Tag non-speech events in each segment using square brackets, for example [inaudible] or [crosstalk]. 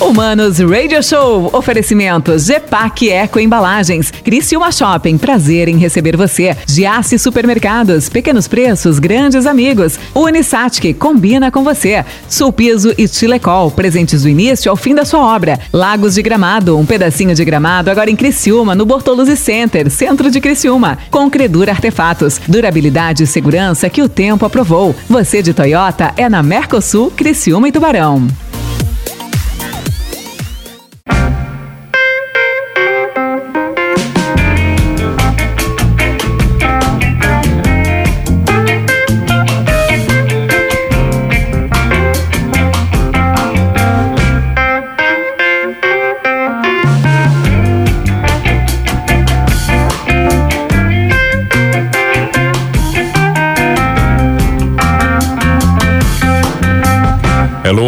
Humanos Radio Show. Oferecimento Gepac Eco Embalagens. Criciúma Shopping. Prazer em receber você. Giasse Supermercados. Pequenos preços, grandes amigos. Unisat que combina com você. Sulpiso e Chilecol. Presentes do início ao fim da sua obra. Lagos de Gramado. Um pedacinho de gramado agora em Criciúma, no Bortoluzi Center, centro de Criciúma. Com Credura Artefatos. Durabilidade e segurança que o tempo aprovou. Você de Toyota é na Mercosul, Criciúma e Tubarão.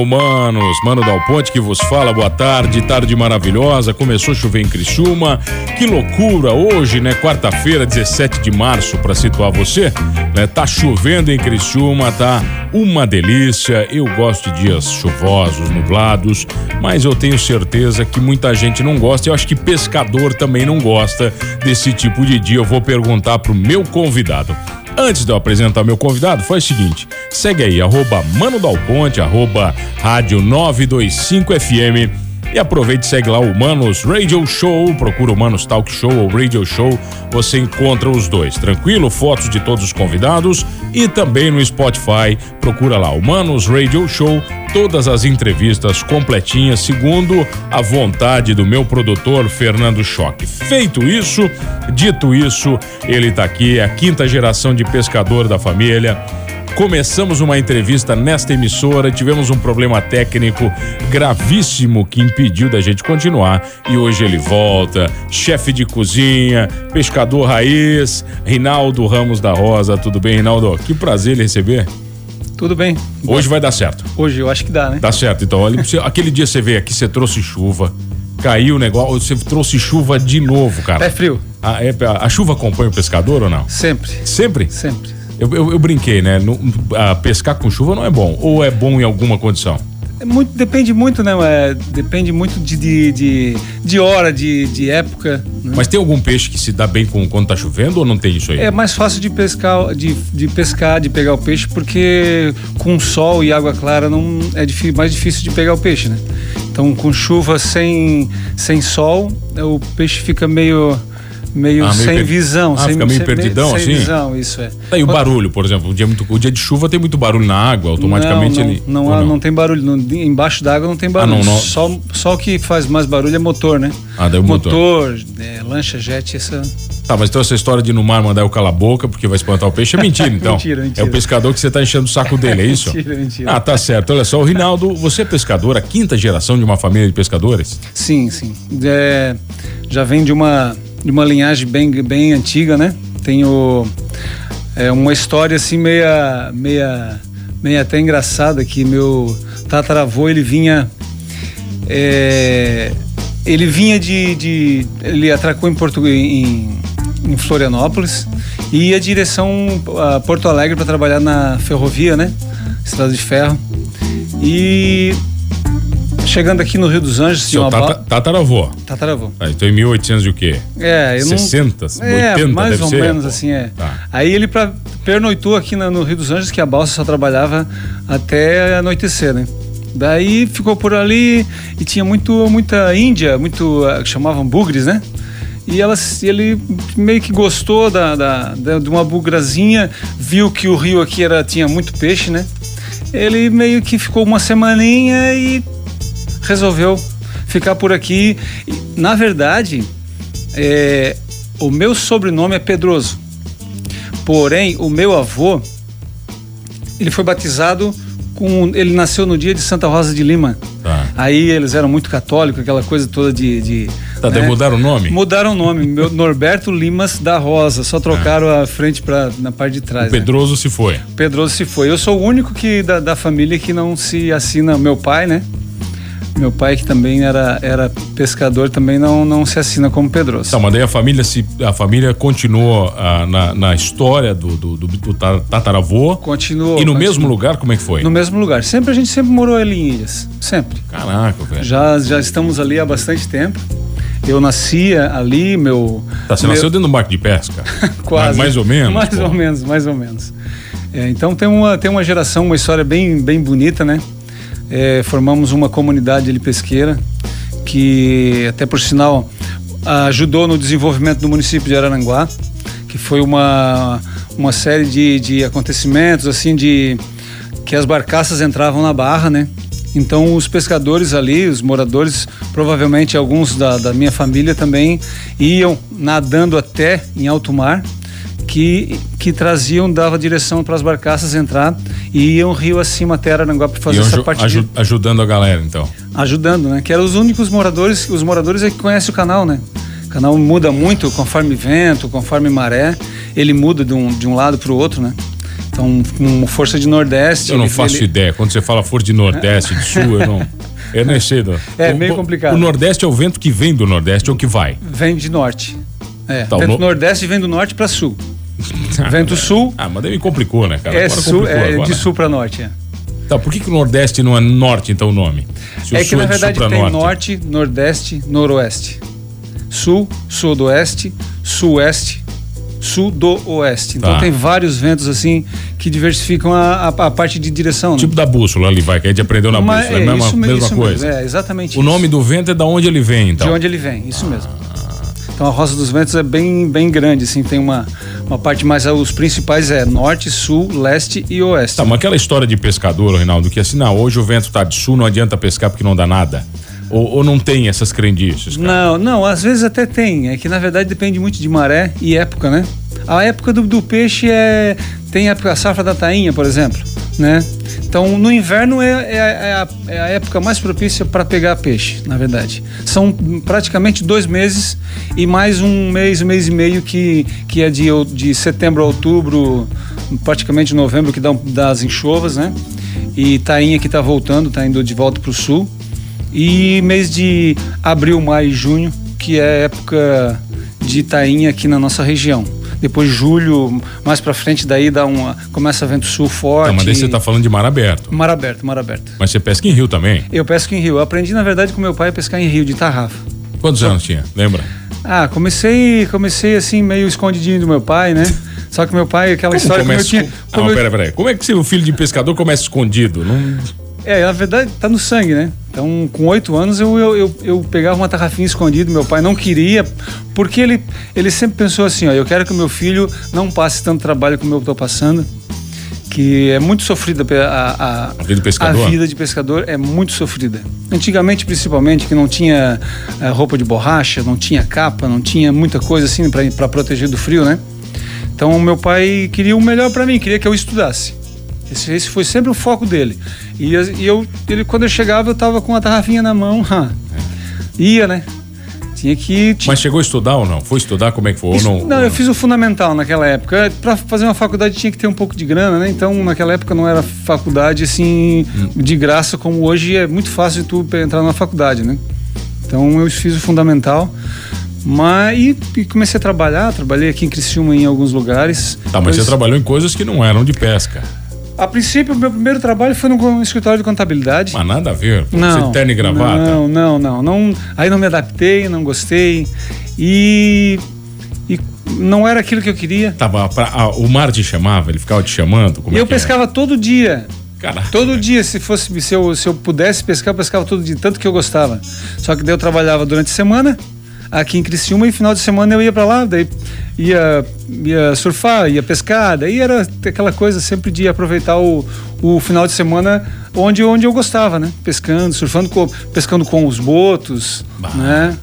Manos. Mano Dal Ponte que vos fala. Boa tarde, tarde maravilhosa. Começou a chover em Criciúma. Que loucura hoje, né? Quarta-feira, 17 de março, para situar você. Né? Tá chovendo em Criciúma, tá uma delícia. Eu gosto de dias chuvosos, nublados, mas eu tenho certeza que muita gente não gosta. Eu acho que pescador também não gosta desse tipo de dia. Eu vou perguntar pro meu convidado. Antes de eu apresentar meu convidado, faz o seguinte: segue aí, arroba Mano Dal Ponte, arroba Rádio 925 FM. E aproveite e segue lá o Manos Radio Show, procura o Manos Talk Show ou Radio Show, você encontra os dois, tranquilo? Fotos de todos os convidados. E também no Spotify, procura lá o Manos Radio Show, todas as entrevistas completinhas, segundo a vontade do meu produtor Fernando Choque. Feito isso, dito isso, ele tá aqui, é a quinta geração de pescador da família Começamos uma entrevista nesta emissora, tivemos um problema técnico gravíssimo que impediu da gente continuar e hoje ele volta. Chefe de cozinha, pescador raiz, Rinaldo Ramos da Rosa. Tudo bem, Rinaldo? Que prazer ele receber. Tudo bem. Hoje vai dar certo. Hoje eu acho que dá, né? Dá certo. Então, olha, aquele dia você veio aqui, você trouxe chuva, caiu o negócio, você trouxe chuva de novo, cara. É frio. A, é, a chuva acompanha o pescador ou não? Sempre. Sempre? Sempre. Eu, eu, eu brinquei, né? No, a pescar com chuva não é bom. Ou é bom em alguma condição? É muito, depende muito, né? É, depende muito de, de, de, de hora, de, de época. Né? Mas tem algum peixe que se dá bem com, quando tá chovendo ou não tem isso aí? É mais fácil de pescar, de, de pescar, de pegar o peixe, porque com sol e água clara não é difícil, mais difícil de pegar o peixe, né? Então com chuva sem, sem sol, o peixe fica meio meio, ah, meio sem per... visão. Ah, sem, fica meio sem, perdidão sem assim? Sem visão, isso é. Tá, e o barulho, por exemplo, o dia, muito, o dia de chuva tem muito barulho na água, automaticamente não, não, ele. Não, há, não? não tem barulho. Não, embaixo d'água não tem barulho. Ah, não, não. Só, só o que faz mais barulho é motor, né? Ah, daí o motor. Motor, é, lancha, jet, essa. Tá, mas então essa história de no mar mandar eu calar a boca porque vai espantar o peixe é mentira, [laughs] então. mentira, mentira. É o pescador que você tá enchendo o saco dele, é isso? [laughs] mentira, mentira. Ah, tá certo. Olha só, o Rinaldo, você é pescador, a quinta geração de uma família de pescadores? Sim, sim. É, já vem de uma de uma linhagem bem, bem antiga, né? Tenho é, uma história assim meia, meia, meia até engraçada que meu tataravô ele vinha é, ele vinha de, de, ele atracou em em, em Florianópolis e ia direção a Porto Alegre para trabalhar na ferrovia, né? Estrada de ferro. E chegando aqui no Rio dos Anjos. Seu uma tata, tataravô. Tataravô. Ah, então em 1800 e o quê? É, eu 60, não... é, 80, mais ou ser, menos pô. assim, é. Tá. Aí ele pra, pernoitou aqui na, no Rio dos Anjos, que a balsa só trabalhava até anoitecer, né? Daí ficou por ali e tinha muito, muita índia, muito, uh, chamavam bugres, né? E ela, ele meio que gostou da, da, da, de uma bugrazinha, viu que o rio aqui era, tinha muito peixe, né? Ele meio que ficou uma semaninha e resolveu ficar por aqui. Na verdade, é, o meu sobrenome é Pedroso. Porém, o meu avô, ele foi batizado com. Ele nasceu no dia de Santa Rosa de Lima. Tá. Aí eles eram muito católicos, aquela coisa toda de. de tá, né? mudaram o nome? Mudaram o nome. meu, Norberto Limas da Rosa. Só trocaram ah. a frente pra, na parte de trás. O Pedroso né? se foi. Pedroso se foi. Eu sou o único que, da, da família que não se assina. Meu pai, né? Meu pai, que também era, era pescador, também não, não se assina como Pedroso. Tá, mas daí a família, se, a família continuou ah, na, na história do, do, do, do tataravô. Continuou. E no continuou. mesmo lugar, como é que foi? No mesmo lugar. Sempre a gente sempre morou ali em Ilhas. Sempre. Caraca, velho. Já, já estamos ali há bastante tempo. Eu nascia ali, meu. Tá, você meu... nasceu dentro do barco de pesca? [laughs] Quase. Mais, mais ou menos? Mais pô. ou menos, mais ou menos. É, então tem uma, tem uma geração, uma história bem, bem bonita, né? É, formamos uma comunidade ali pesqueira que, até por sinal, ajudou no desenvolvimento do município de Araranguá, que foi uma, uma série de, de acontecimentos, assim, de que as barcaças entravam na barra, né? Então os pescadores ali, os moradores, provavelmente alguns da, da minha família também iam nadando até em alto mar que, que traziam, dava direção para as barcaças entrar e iam rio acima até Aranguá para fazer Iam essa parte aju- ajudando a galera, então. ajudando, né? Que eram os únicos moradores, os moradores é que conhecem o canal, né? O canal muda muito conforme vento, conforme maré, ele muda de um, de um lado para o outro, né? Então, com força de nordeste. Eu não ele- faço ele- ideia. Quando você fala for de Nordeste, de Sul, eu não. Eu nem sei. do- [laughs] É, o, meio complicado. O Nordeste é o vento que vem do Nordeste ou que vai? Vem de norte. É, Tá, vento no- nordeste vem do norte para sul. [laughs] Vento sul Ah, mas daí me complicou, né, cara? é, Agora sul, é agora. de sul para norte. É, Tá, por que, que o Nordeste não é Norte, então, o nome? Se o é que Sul na sul verdade tem norte, nordeste, noroeste. Sul, sudoeste, sueste, sudoeste. Então Tá. tem vários ventos assim que diversificam a, a- a parte de direção. né? Tipo da bússola ali, vai, que a gente aprendeu na Mas bússola. É a mesma, isso, me- mesma isso coisa. Mesmo, é, exatamente O isso. nome do vento é da onde ele vem, então. De onde ele vem, isso mesmo. Então a Roça dos Ventos é bem, bem grande, assim, tem uma, uma parte mais. Os principais é norte, sul, leste e oeste. Tá, mas aquela história de pescador, Reinaldo, que assim, não, hoje o vento tá de sul, não adianta pescar porque não dá nada. Ou, ou não tem essas crendices, cara? Não, não, às vezes até tem. É que na verdade depende muito de maré e época, né? A época do, do peixe é. Tem a a safra da tainha, por exemplo, né? Então no inverno é, é, é a, é a época mais propícia para pegar peixe, na verdade. São praticamente dois meses e mais um mês, um mês e meio que, que é de, de setembro a outubro, praticamente novembro, que dá, dá as enxovas, né? E tainha que está voltando, está indo de volta para o sul. E mês de abril, maio e junho, que é época de tainha aqui na nossa região. Depois julho, mais pra frente, daí dá uma, começa vento sul forte. Mas daí você tá falando de mar aberto. Mar aberto, mar aberto. Mas você pesca em rio também. Eu pesco em rio. Eu aprendi, na verdade, com meu pai a pescar em rio, de tarrafa. Quantos anos tinha? Lembra? Ah, comecei, comecei assim, meio escondidinho do meu pai, né? [laughs] Só que meu pai, aquela história como eu começa tinha. com- como Não, eu- pera, pera. Como é que seu filho de pescador começa escondido? Não... É, na verdade tá no sangue, né? Então, com oito anos eu, eu, eu, eu pegava uma tarrafinha escondida, meu pai não queria, porque ele, ele sempre pensou assim, ó, eu quero que o meu filho não passe tanto trabalho como eu estou passando, que é muito sofrida a, a, A vida de pescador? a vida de pescador é muito sofrida. Antigamente, principalmente, que não tinha eh, roupa de borracha, não tinha capa, não tinha muita coisa assim para proteger do frio, né? Então, meu pai queria o melhor para mim, queria que eu estudasse. Esse, esse foi sempre o foco dele. E, e eu, ele, quando eu chegava, eu tava com a tarrafinha na mão. ha. [laughs] Ia, né? Tinha que. Tinha... Mas chegou a estudar ou não? Foi estudar? Como é que foi? Isso- não, não, eu fiz o fundamental naquela época. Para fazer uma faculdade tinha que ter um pouco de grana, né? Então, naquela época não era faculdade assim de graça como hoje é muito fácil de tu entrar na faculdade, né? Então, eu fiz o fundamental. Mas e, e comecei a trabalhar, trabalhei aqui em Criciúma em alguns lugares. Tá, mas Depois- você trabalhou em coisas que não eram de pesca. A princípio, meu primeiro trabalho foi no escritório de contabilidade. Mas nada a ver. Não, Você terno e gravata. Não, não, não, não. Aí não me adaptei, não gostei. E, e não era aquilo que eu queria. Tava pra- ah, o mar te chamava, ele ficava te chamando. Como é eu é? pescava todo dia. Caraca. Todo dia, se fosse se eu, se eu pudesse pescar, eu pescava todo dia, tanto que eu gostava. Só que daí eu trabalhava durante a semana aqui em Criciúma e final de semana eu ia para lá, daí ia, ia surfar, ia pescar, daí era aquela coisa sempre de aproveitar o, o final de semana onde, onde eu gostava, né? Pescando, surfando, com, pescando com os botos, Bah. né?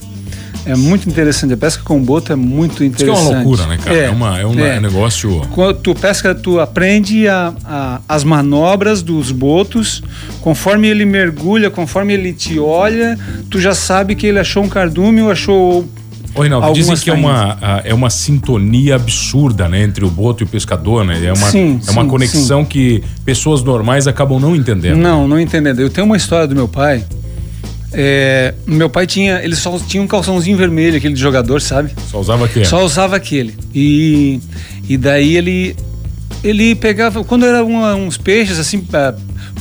É muito interessante, a pesca com boto é muito Isso que é interessante. uma loucura, né, cara? É, uma, é um é. negócio. Quando tu pesca, tu aprende a, a- as manobras dos botos. Conforme ele mergulha, conforme ele te olha, tu já sabe que ele achou um cardume ou achou. Ô, Reinaldo, dizem que é uma, ah, é uma sintonia absurda, né? Entre o boto e o pescador, né? É uma, Sim, é uma sim, conexão que pessoas normais acabam não entendendo. Não, não entendendo. Eu tenho uma história do meu pai É, meu pai tinha, ele só tinha um calçãozinho vermelho, aquele de jogador, sabe? Só usava aquele. Só usava aquele. E, e daí ele ele pegava, quando era uma, uns peixes assim, é,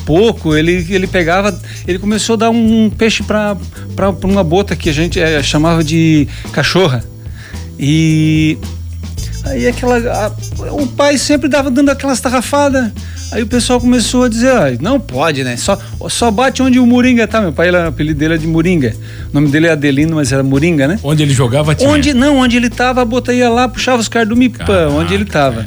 pouco, ele, ele pegava, ele começou a dar um, um peixe para uma bota que a gente é, chamava de cachorra. E aí aquela. A, o pai sempre dava dando aquelas tarrafadas. Aí o pessoal começou a dizer, ah, não pode, né? Só, só bate onde o Moringa tá. Meu pai, era, o apelido dele é de Moringa. O nome dele é Adelino, mas era Moringa, né? Onde ele jogava tinha. Onde, não, onde ele tava, a bota ia lá, puxava os caras do Mipã, onde ele tava.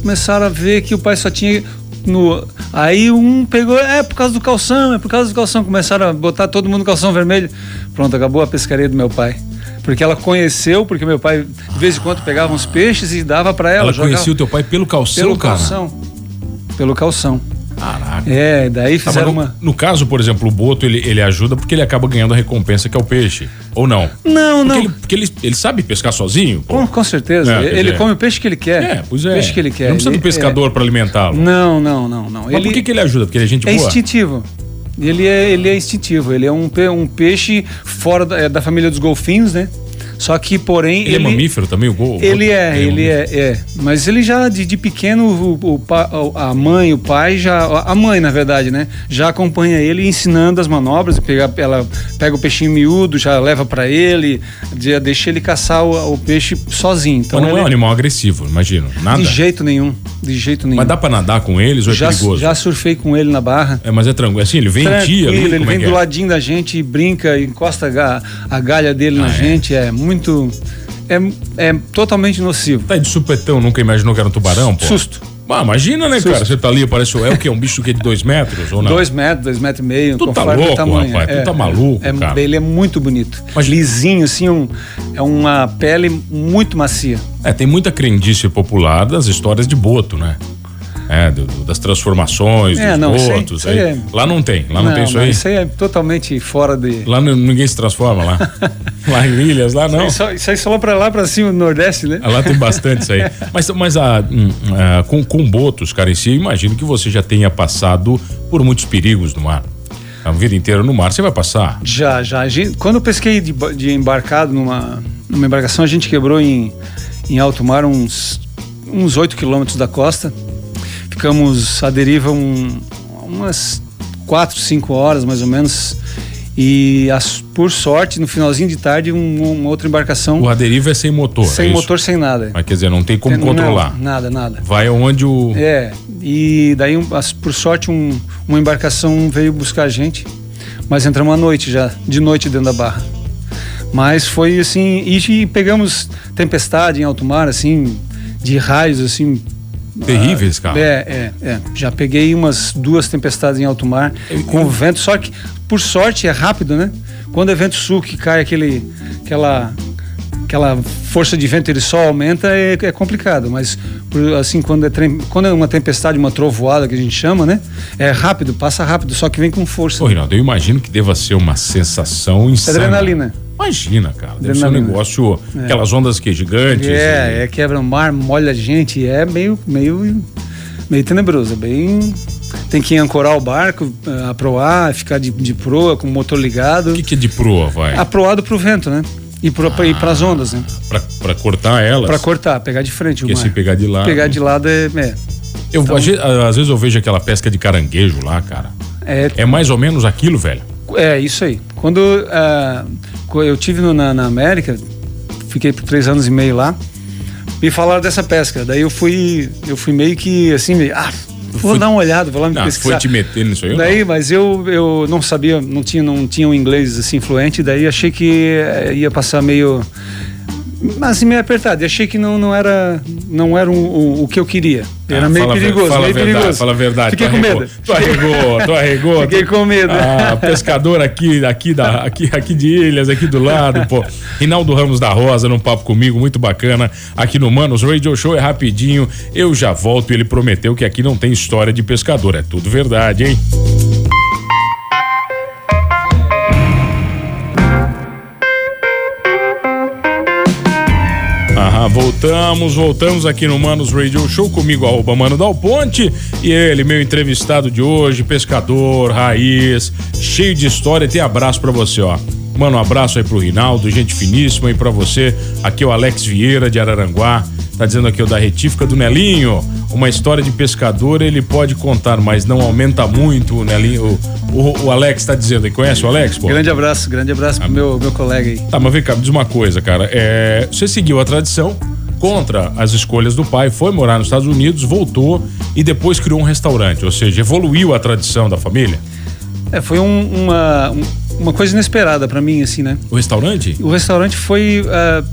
Começaram a ver que o pai só tinha no, aí um pegou, é por causa do calção, é por causa do calção. Começaram a botar todo mundo calção vermelho. Pronto, acabou a pescaria do meu pai. Porque ela conheceu, porque meu pai de vez em quando pegava uns peixes e dava para ela. Ela jogava, conhecia o teu pai pelo calção, pelo cara? calção. Pelo calção. Caraca. É, daí Tá, fizeram mas no, uma. no caso, por exemplo, o boto, ele, ele ajuda porque ele acaba ganhando a recompensa que é o peixe. Ou não? Não, Porque, não. ele, porque ele, ele sabe pescar sozinho? Com, com certeza. É, ele dizer- come o peixe que ele quer. É, pois é. O peixe que ele quer. Não precisa Ele- do pescador pra é. alimentá-lo. Não, não, não, não. Mas por que, que ele ajuda? Porque ele é gente É boa? instintivo. Ele é, ele é instintivo. Ele é um, um peixe fora da, é da família dos golfinhos, né? Só que, porém. Ele, é mamífero também, o gol? Ele é, ele é, é. Mas ele já, de, de pequeno, o, o a mãe, o pai já. A mãe, na verdade, né? Já acompanha ele ensinando as manobras. Pega, ela pega o peixinho miúdo, já leva pra ele, já deixa ele caçar o, o peixe sozinho. Então Mas não é ele- um animal agressivo, imagino. Nada. De jeito nenhum. De jeito nenhum. Mas dá pra nadar com eles ou é já, perigoso? já surfei com ele na barra. É, mas é tranquilo. Assim, ele vem em Tranquilo, dia ali, ele como vem é do é? ladinho da gente e brinca, encosta a, ga- a galha dele Ah, na é? gente. É muito. É, é totalmente nocivo. Tá de supetão, nunca imaginou que era um tubarão, pô? Susto. Ah, imagina, né, Susto. cara? Você tá ali, parece é o quê? Um bicho que é de dois metros ou não? Dois metros, dois metros e meio. Tu tá louco, tamanho. rapaz, tu tá maluco, é, cara. Ele é muito bonito. Mas- Lisinho, assim, um, é uma pele muito macia. É, tem muita crendice popular das histórias de boto, né? É, do- do- das transformações, É, dos não, botos. aí é- Lá não tem, lá não, tem isso aí. Isso aí é totalmente fora de. Lá n- ninguém se transforma lá. [laughs] lá em Ilhas, lá não. Isso, aí- isso aí só lá pra lá, pra cima, no Nordeste, né? Lá tem bastante isso aí. [laughs] Mas, mas a, hum, ah, com, com botos, cara, em si, eu imagino que você já tenha passado por muitos perigos no mar. A vida inteira no mar, você vai passar. Já, já. A gente- quando eu pesquei de, de embarcado numa, numa embarcação, a gente quebrou em, em alto mar uns, uns 8 quilômetros da costa. Ficamos à deriva um- umas 4, 5 horas mais ou menos. E as- por sorte, no finalzinho de tarde, um- uma outra embarcação O Aderiva é sem motor. sem é motor, sem nada. Mas quer dizer, não tem como Não, controlar. nada, nada. Vai onde o. É, e daí, as- por sorte, um- uma embarcação veio buscar a gente, mas entramos à noite já, de noite dentro da barra. Mas foi assim, e pegamos tempestade em alto mar, assim, de raios, assim. Terríveis, cara. É, é, é. Já peguei umas duas tempestades em alto mar, com vento, só que, por sorte, é rápido, né? Quando é vento sul que cai aquele, aquela, aquela força de vento, ele só aumenta, é, é complicado. Mas, assim, quando é, trem- quando é uma tempestade, uma trovoada que a gente chama, né? É rápido, passa rápido, só que vem com força. Ô, Rinaldo, eu imagino que deva ser uma sensação insana. Adrenalina. Imagina, cara. Deve ser um negócio. Aquelas ondas que gigantes. É, é quebra o mar, molha a gente, é meio, meio, meio tenebroso, é bem... Tem que ancorar o barco, eh, aproar, ficar de, de proa com o motor ligado. O que, que é de proa, vai? Aproado pro vento, né? E para Ah. as ondas, né? Pra, pra cortar elas. Para cortar, pegar de frente o Porque se pegar de lado. Pegar de lado é, é, Eu, às, vezes, às vezes eu vejo aquela pesca de caranguejo lá, cara. é, É mais ou menos aquilo, velho. É isso aí. Quando co- eu tive no- na, na América, fiquei por três anos e meio lá, me falaram dessa pesca. Daí eu fui, eu fui meio que assim, meio, ah, vou Foi- dar uma olhada, vou lá me Não, pesquisar. foi te meter nisso aí. Daí, não? mas eu, eu não sabia, não tinha, não tinha um inglês assim fluente, daí achei que eh, ia passar meio assim meio apertado. E achei que não, não era não era o, o, o que eu queria. Era Ah, meio fala perigoso, fala a meio verdade, perigoso. Fala a verdade. Fiquei tu com medo. Tu arregou, tu arregou. [laughs] Fiquei com medo. Ah, pescador aqui, aqui, da, aqui, aqui de Ilhas, aqui do lado, pô. Rinaldo Ramos da Rosa, num papo comigo, muito bacana. Aqui no Manos Radio Show é rapidinho. Eu já volto. Ele prometeu que aqui não tem história de pescador. É tudo verdade, hein? Ah, voltamos, voltamos aqui no Manos Radio Show comigo, arroba Mano Dal Ponte, e ele, meu entrevistado de hoje, pescador, raiz, cheio de história. Tem abraço para você, ó. Mano, um abraço aí pro Rinaldo, gente finíssima, e para você, aqui é o Alex Vieira de Araranguá. Tá dizendo aqui o da retífica do Nelinho. Uma história de pescador ele pode contar, mas não aumenta muito o Nelinho. O, o, o Alex tá dizendo aí. Conhece o Alex, pô? Grande abraço, grande abraço pro meu, meu colega aí. Tá, mas vem cá, me diz uma coisa, cara. É, você seguiu a tradição contra as escolhas do pai, foi morar nos Estados Unidos, voltou e depois criou um restaurante, ou seja, evoluiu a tradição da família? É, foi um, uma, uma coisa inesperada para mim, assim, né? O restaurante? O restaurante foi, uh,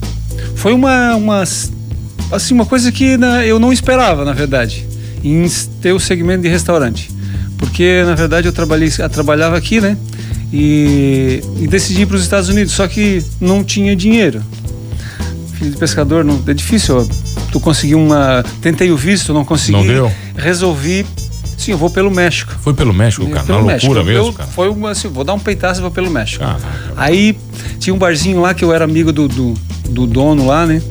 foi uma, uma assim, uma coisa que né, eu não esperava, na verdade, em ter o segmento de restaurante. Porque, na verdade, eu, trabalhei, eu trabalhava aqui, né? E, e decidi ir para os Estados Unidos, só que não tinha dinheiro. Filho de pescador, não, é difícil. Tu conseguiu uma. Tentei o visto, não consegui. Não deu? Resolvi Sim, eu vou pelo México. Foi pelo México, cara? Pelo Na loucura México. mesmo, cara? Foi uma, assim, vou dar um peitaço e vou pelo México. Aí tinha um barzinho lá que eu era amigo do, do, do dono lá, né?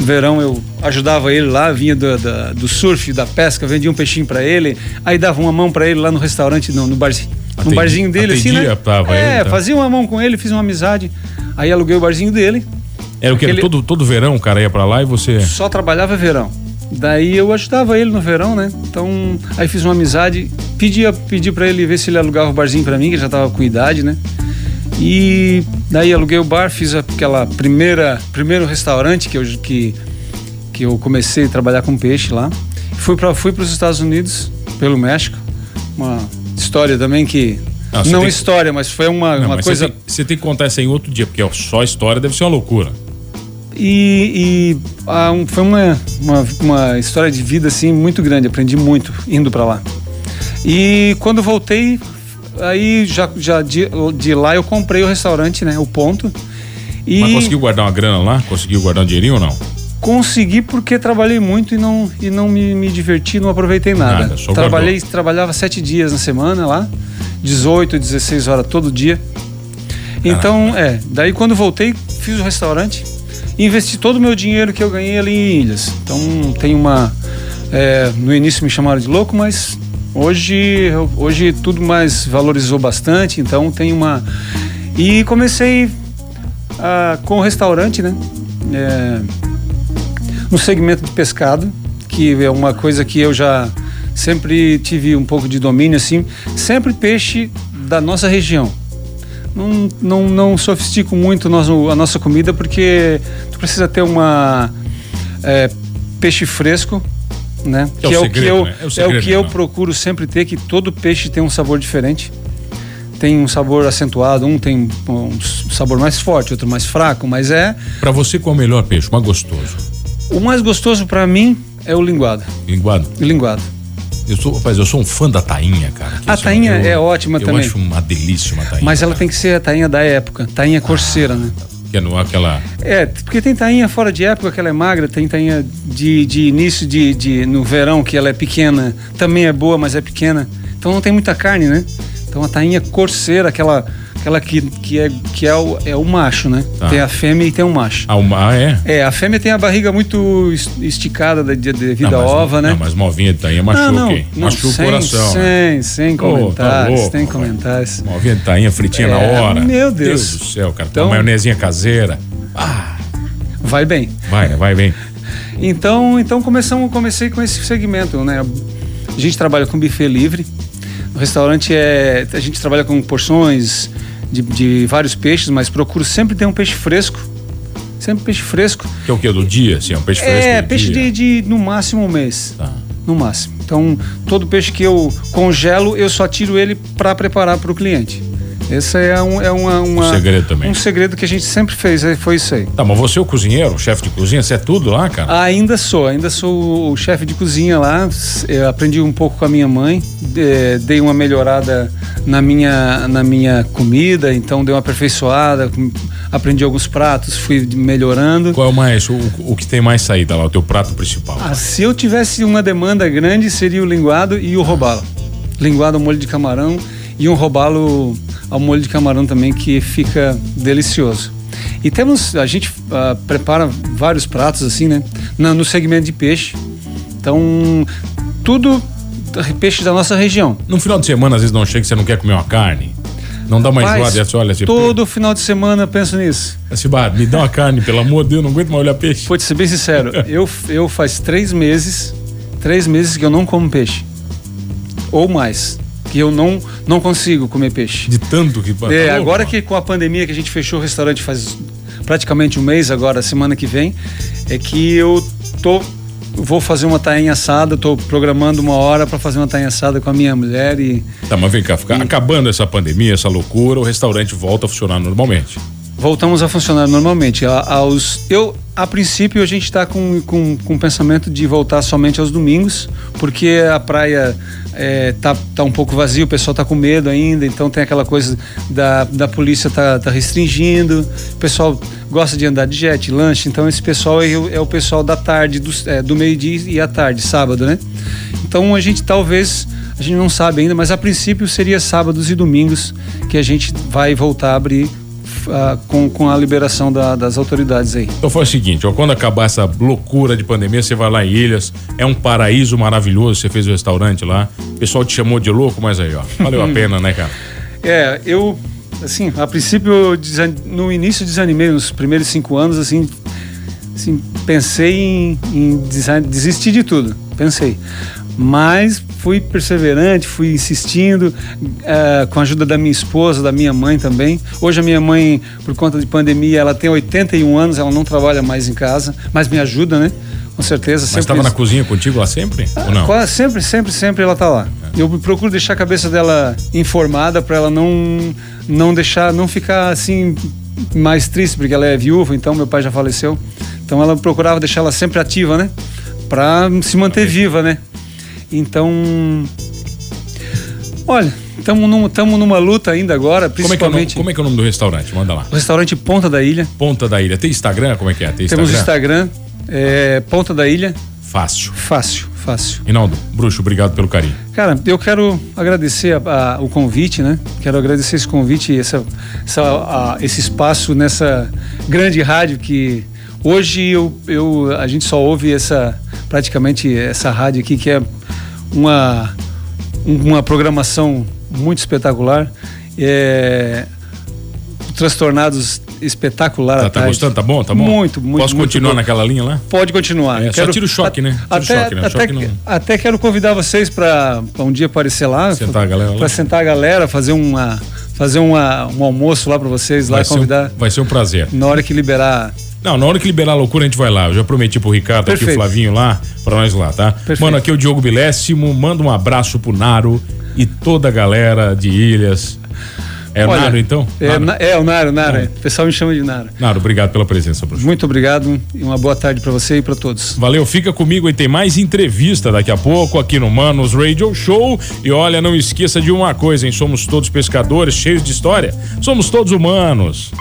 No verão eu ajudava ele lá, vinha do, do, do surf, da pesca, vendia um peixinho para ele, aí dava uma mão para ele lá no restaurante, no, no barzinho. Atendi, no barzinho dele, assim, né? Tava é, ele, tá? fazia uma mão com ele, fiz uma amizade. Aí aluguei o barzinho dele. Era o que? Aquele... Todo, todo verão o cara ia para lá e você. Só trabalhava verão. Daí eu ajudava ele no verão, né? Então, aí fiz uma amizade, pedi, pedi para ele ver se ele alugava o barzinho para mim, que já tava com idade, né? E daí aluguei o bar, fiz aquela primeira primeiro restaurante que eu que que eu comecei a trabalhar com peixe lá. Fui para fui para os Estados Unidos pelo México. Uma história também que não, não história, mas foi uma, não, uma coisa. Você tem, você tem, que contar isso em outro dia, porque só história deve ser uma loucura. E, e ah, um, foi uma, uma, uma, história de vida assim muito grande. Aprendi muito indo para lá. E quando voltei, aí já, já de, de lá eu comprei o restaurante, né? O ponto. E Mas conseguiu guardar uma grana lá? Conseguiu guardar um dinheirinho ou não? Consegui porque trabalhei muito e não, e não me, me diverti, não aproveitei nada. nada Trabalhei, guardou. trabalhava sete dias na semana lá, 18, 16 horas todo dia. Então, ah, é, daí quando voltei, fiz o restaurante, investi todo o meu dinheiro que eu ganhei ali em Ilhas. Então tem uma. É, no início me chamaram de louco, mas hoje, hoje tudo mais valorizou bastante, então tem uma. E comecei a, com o restaurante, né? É, no segmento de pescado, que é uma coisa que eu já sempre tive um pouco de domínio, assim, sempre peixe da nossa região não, não, não sofistico muito a nossa comida porque tu precisa ter uma é, peixe fresco, né? É que, é, o, segredo, que eu, né? é, o segredo, é o que eu procuro sempre ter, que todo peixe tem um sabor diferente. Tem um sabor acentuado, um tem um sabor mais forte, outro mais fraco, mas é. Para você, qual é o melhor peixe? O mais gostoso? O mais gostoso para mim é o linguado. Linguado? Linguado. Eu sou, rapaz, eu sou um fã da tainha, cara. A tainha eu, é ótima eu também. Eu acho uma delícia uma tainha. Mas ela cara. tem que ser a tainha da época, tainha corceira, ah, né? Que é no, aquela. É, porque tem tainha fora de época que ela é magra, tem tainha de, de início de, de. no verão que ela é pequena, também é boa, mas é pequena. Então não tem muita carne, né? Então a tainha corceira, aquela Aquela que, que, é, que é, o, é o macho, né? Tá. Tem a fêmea e tem o macho. Ah, ah, é? É, a fêmea tem a barriga muito esticada devido à ova, né? Não, mas movinha de tainha machuca, não, não, Machuca sem, o coração. Sem, né? sem comentários, oh, tá sem comentários. Movinha de tainha fritinha é, na hora. Meu Deus. Deus do céu, cara. Então, uma maionezinha caseira. Ah. Vai bem. Vai, vai bem. Então, então começamos, comecei com esse segmento, né? A gente trabalha com buffet livre. O restaurante é. A gente trabalha com porções de, de vários peixes, mas procuro sempre ter um peixe fresco. Sempre peixe fresco. Que é o que? Do dia, assim? É um peixe fresco? É, peixe de, de, no máximo um mês. Tá. No máximo. Então, todo peixe que eu congelo, eu só tiro ele para preparar para o cliente. Esse é, um, é uma, uma, um segredo também. Um segredo que a gente sempre fez, é, foi isso aí. Tá, mas você é o cozinheiro, o chefe de cozinha, você é tudo lá, cara? Ainda sou, ainda sou o chefe de cozinha lá. Eu aprendi um pouco com a minha mãe, dei uma melhorada na minha, na minha comida, então dei uma aperfeiçoada, aprendi alguns pratos, fui melhorando. Qual é o mais, o, o que tem mais saída lá, o teu prato principal? Ah, se eu tivesse uma demanda grande, seria o linguado e o robalo. Linguado molho de camarão e um robalo ao molho de camarão também que fica delicioso. E temos, a gente uh, prepara vários pratos assim, né? No, no segmento de peixe. Então, tudo peixe da nossa região. No final de semana, às vezes não chega você não quer comer uma carne. Não dá mais Rapaz, enjoada, olha assim. Todo final de semana eu penso nisso. Bah, me dá uma carne, pelo amor de Deus, não aguento mais olhar peixe. Vou te ser bem sincero, [laughs] eu, eu faz três meses, três meses que eu não como peixe. Ou mais. Que eu não, não consigo comer peixe. De tanto que É, agora que com a pandemia que a gente fechou o restaurante faz praticamente um mês agora, semana que vem, é que eu tô vou fazer uma tainha assada, estou programando uma hora para fazer uma tainha assada com a minha mulher e. Tá, mas vem cá, fica, e... acabando essa pandemia, essa loucura, o restaurante volta a funcionar normalmente. Voltamos a funcionar normalmente. A, aos, eu, a princípio, a gente está com, com, com o pensamento de voltar somente aos domingos, porque a praia é, tá, tá um pouco vazio, o pessoal tá com medo ainda, então tem aquela coisa da, da polícia tá, tá restringindo, o pessoal gosta de andar de jet, lanche, então esse pessoal é, é o pessoal da tarde, do, é, do meio-dia e à tarde, sábado, né? Então a gente talvez, a gente não sabe ainda, mas a princípio seria sábados e domingos que a gente vai voltar a abrir uh, com, com a liberação da, das autoridades aí. Então foi o seguinte, ó, quando acabar essa loucura de pandemia, você vai lá em Ilhas, é um paraíso maravilhoso, você fez o restaurante lá, o pessoal te chamou de louco, mas aí, ó, valeu a [laughs] pena, né, cara? É, eu, assim, a princípio, no início desanimei, nos primeiros cinco anos, assim, assim pensei em, em desistir de tudo, pensei. Mas fui perseverante, fui insistindo, uh, com a ajuda da minha esposa, da minha mãe também. Hoje a minha mãe, por conta de pandemia, ela tem 81 anos, ela não trabalha mais em casa, mas me ajuda, né? Com certeza. Mas estava na cozinha contigo lá sempre? Ah, ou não? Quase, sempre, sempre, sempre ela está lá. É. Eu procuro deixar a cabeça dela informada para ela não, não deixar, não ficar assim mais triste, porque ela é viúva, então meu pai já faleceu. Então ela procurava deixar ela sempre ativa, né? Para se manter viva, né? Então, olha, estamos num, numa luta ainda agora, principalmente. Como é, que é, o nome do restaurante? Manda lá. O restaurante Ponta da Ilha. Ponta da Ilha. Tem Instagram? Como é que é? Tem Temos Instagram, é, Ponta da Ilha. Fácil. Fácil, fácil. Rinaldo, bruxo, obrigado pelo carinho. Cara, eu quero agradecer a, a, o convite, né? Quero agradecer esse convite, essa, essa a, esse espaço nessa grande rádio que hoje eu, eu, a gente só ouve essa praticamente essa rádio aqui que é uma, uma programação muito espetacular. É, transtornados espetacular. Tá, tá gostando? Tá bom? Tá bom? Muito, muito. Posso muito continuar bom. naquela linha lá? Pode continuar. É, quero, só tira o choque, né? Tira até, o choque, né? Até, choque não... até quero convidar vocês para um dia aparecer lá. Sentar a galera Para sentar a galera, fazer uma fazer uma, um almoço lá para vocês lá vai convidar. Ser um, vai ser um prazer. Na hora que liberar não, na hora que liberar a loucura, a gente vai lá. Eu já prometi pro Ricardo Perfeito. aqui, o Flavinho lá, pra nós lá, tá? Perfeito. Mano, aqui é o Diogo Bilésimo. Manda um abraço pro Naro e toda a galera de Ilhas. É Olha, o Naro, então? É, Naro. é o Naro, Naro. É. O pessoal me chama de Naro. Naro, obrigado pela presença, professor. Muito obrigado e uma boa tarde para você e para todos. Valeu, fica comigo e tem mais entrevista daqui a pouco aqui no Manos Radio Show. E olha, não esqueça de uma coisa, hein? Somos todos pescadores cheios de história. Somos todos humanos.